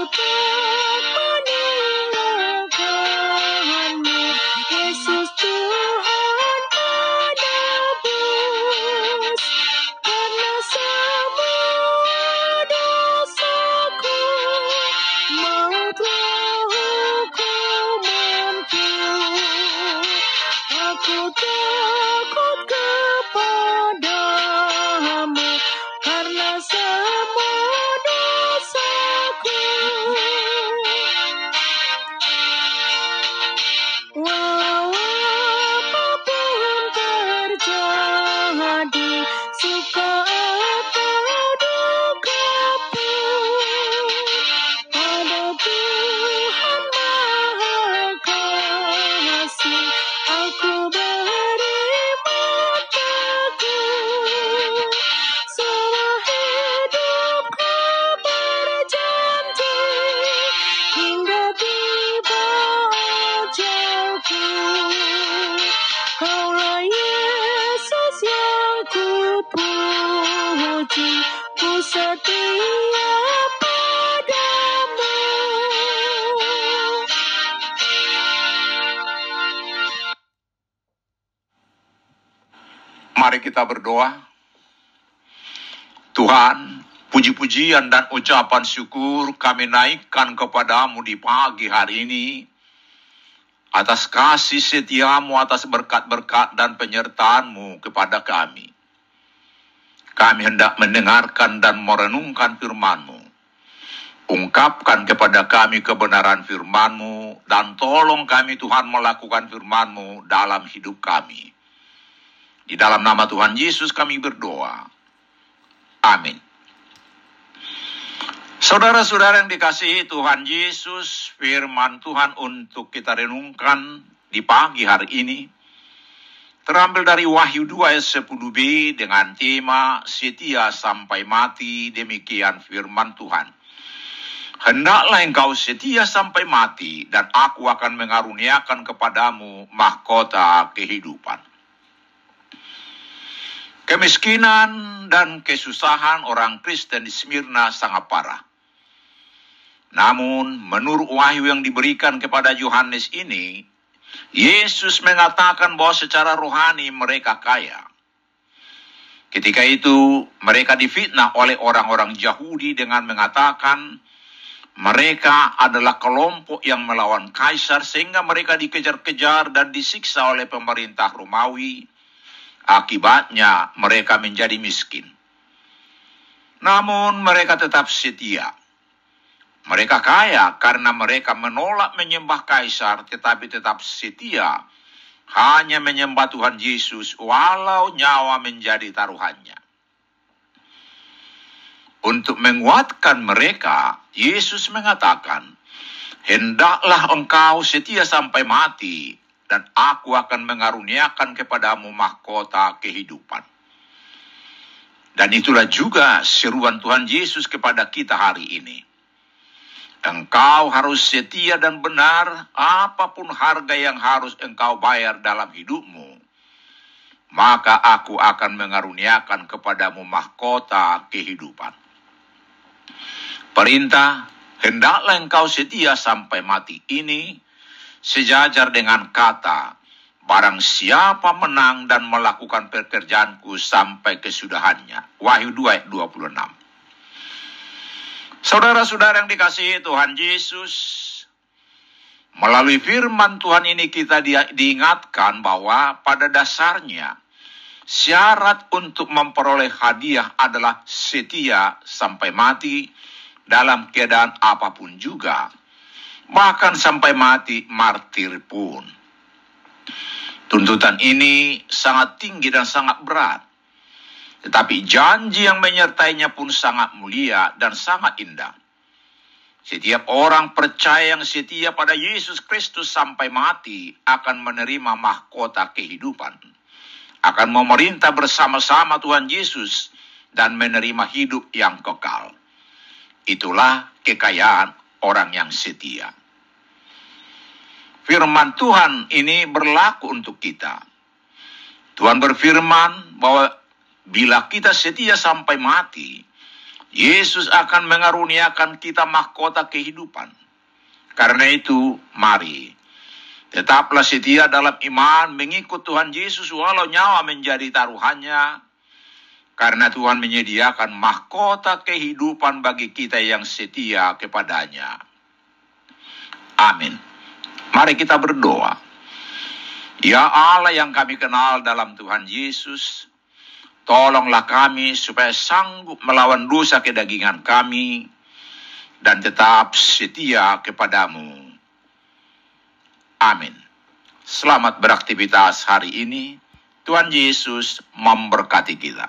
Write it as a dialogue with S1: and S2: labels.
S1: tempo Mari kita berdoa. Tuhan, puji-pujian dan ucapan syukur kami naikkan kepadamu di pagi hari ini. Atas kasih setiamu, atas berkat-berkat dan penyertaanmu kepada kami. Kami hendak mendengarkan dan merenungkan firmanmu. Ungkapkan kepada kami kebenaran firmanmu dan tolong kami Tuhan melakukan firmanmu dalam hidup kami. Di dalam nama Tuhan Yesus kami berdoa. Amin. Saudara-saudara yang dikasihi Tuhan Yesus, firman Tuhan untuk kita renungkan di pagi hari ini terambil dari Wahyu 2 ayat 10b dengan tema setia sampai mati demikian firman Tuhan. Hendaklah engkau setia sampai mati dan aku akan mengaruniakan kepadamu mahkota kehidupan. Kemiskinan dan kesusahan orang Kristen di Smyrna sangat parah. Namun, menurut wahyu yang diberikan kepada Yohanes ini, Yesus mengatakan bahwa secara rohani mereka kaya. Ketika itu, mereka difitnah oleh orang-orang Yahudi dengan mengatakan
S2: mereka adalah kelompok yang melawan kaisar sehingga mereka dikejar-kejar dan disiksa oleh pemerintah Romawi. Akibatnya mereka menjadi miskin. Namun mereka tetap setia. Mereka kaya karena mereka menolak menyembah kaisar tetapi tetap setia hanya menyembah Tuhan Yesus walau nyawa menjadi taruhannya. Untuk menguatkan mereka, Yesus mengatakan, Hendaklah engkau setia sampai mati, dan aku akan mengaruniakan kepadamu mahkota kehidupan. Dan itulah juga seruan Tuhan Yesus kepada kita hari ini. Engkau harus setia dan benar apa pun harga yang harus engkau bayar dalam hidupmu. Maka aku akan mengaruniakan kepadamu mahkota kehidupan. Perintah, hendaklah engkau setia sampai mati ini, sejajar dengan kata, barang siapa menang dan melakukan pekerjaanku sampai kesudahannya. Wahyu 2 ayat 26. Saudara-saudara yang dikasihi Tuhan Yesus, melalui firman Tuhan ini kita diingatkan bahwa pada dasarnya syarat untuk memperoleh hadiah adalah setia sampai mati dalam keadaan apa pun juga, bahkan sampai mati martir pun. Tuntutan ini sangat tinggi dan sangat berat. Tetapi janji yang menyertainya pun sangat mulia dan sangat indah. Setiap orang percaya yang setia pada Yesus Kristus sampai mati akan menerima mahkota kehidupan. Akan memerintah bersama-sama Tuhan Yesus dan menerima hidup yang kekal. Itulah kekayaan orang yang setia. Firman Tuhan ini berlaku untuk kita. Tuhan berfirman bahwa bila kita setia sampai mati, Yesus akan mengaruniakan kita mahkota kehidupan. Karena itu, mari tetaplah setia dalam iman mengikut Tuhan Yesus walau nyawa menjadi taruhannya karena Tuhan menyediakan mahkota kehidupan bagi kita yang setia kepadanya. Amin. Mari kita berdoa. Ya Allah yang kami kenal dalam Tuhan Yesus, tolonglah kami supaya sanggup melawan dosa kedagingan kami dan tetap setia kepadamu. Amin. Selamat beraktivitas hari ini. Tuhan Yesus memberkati kita.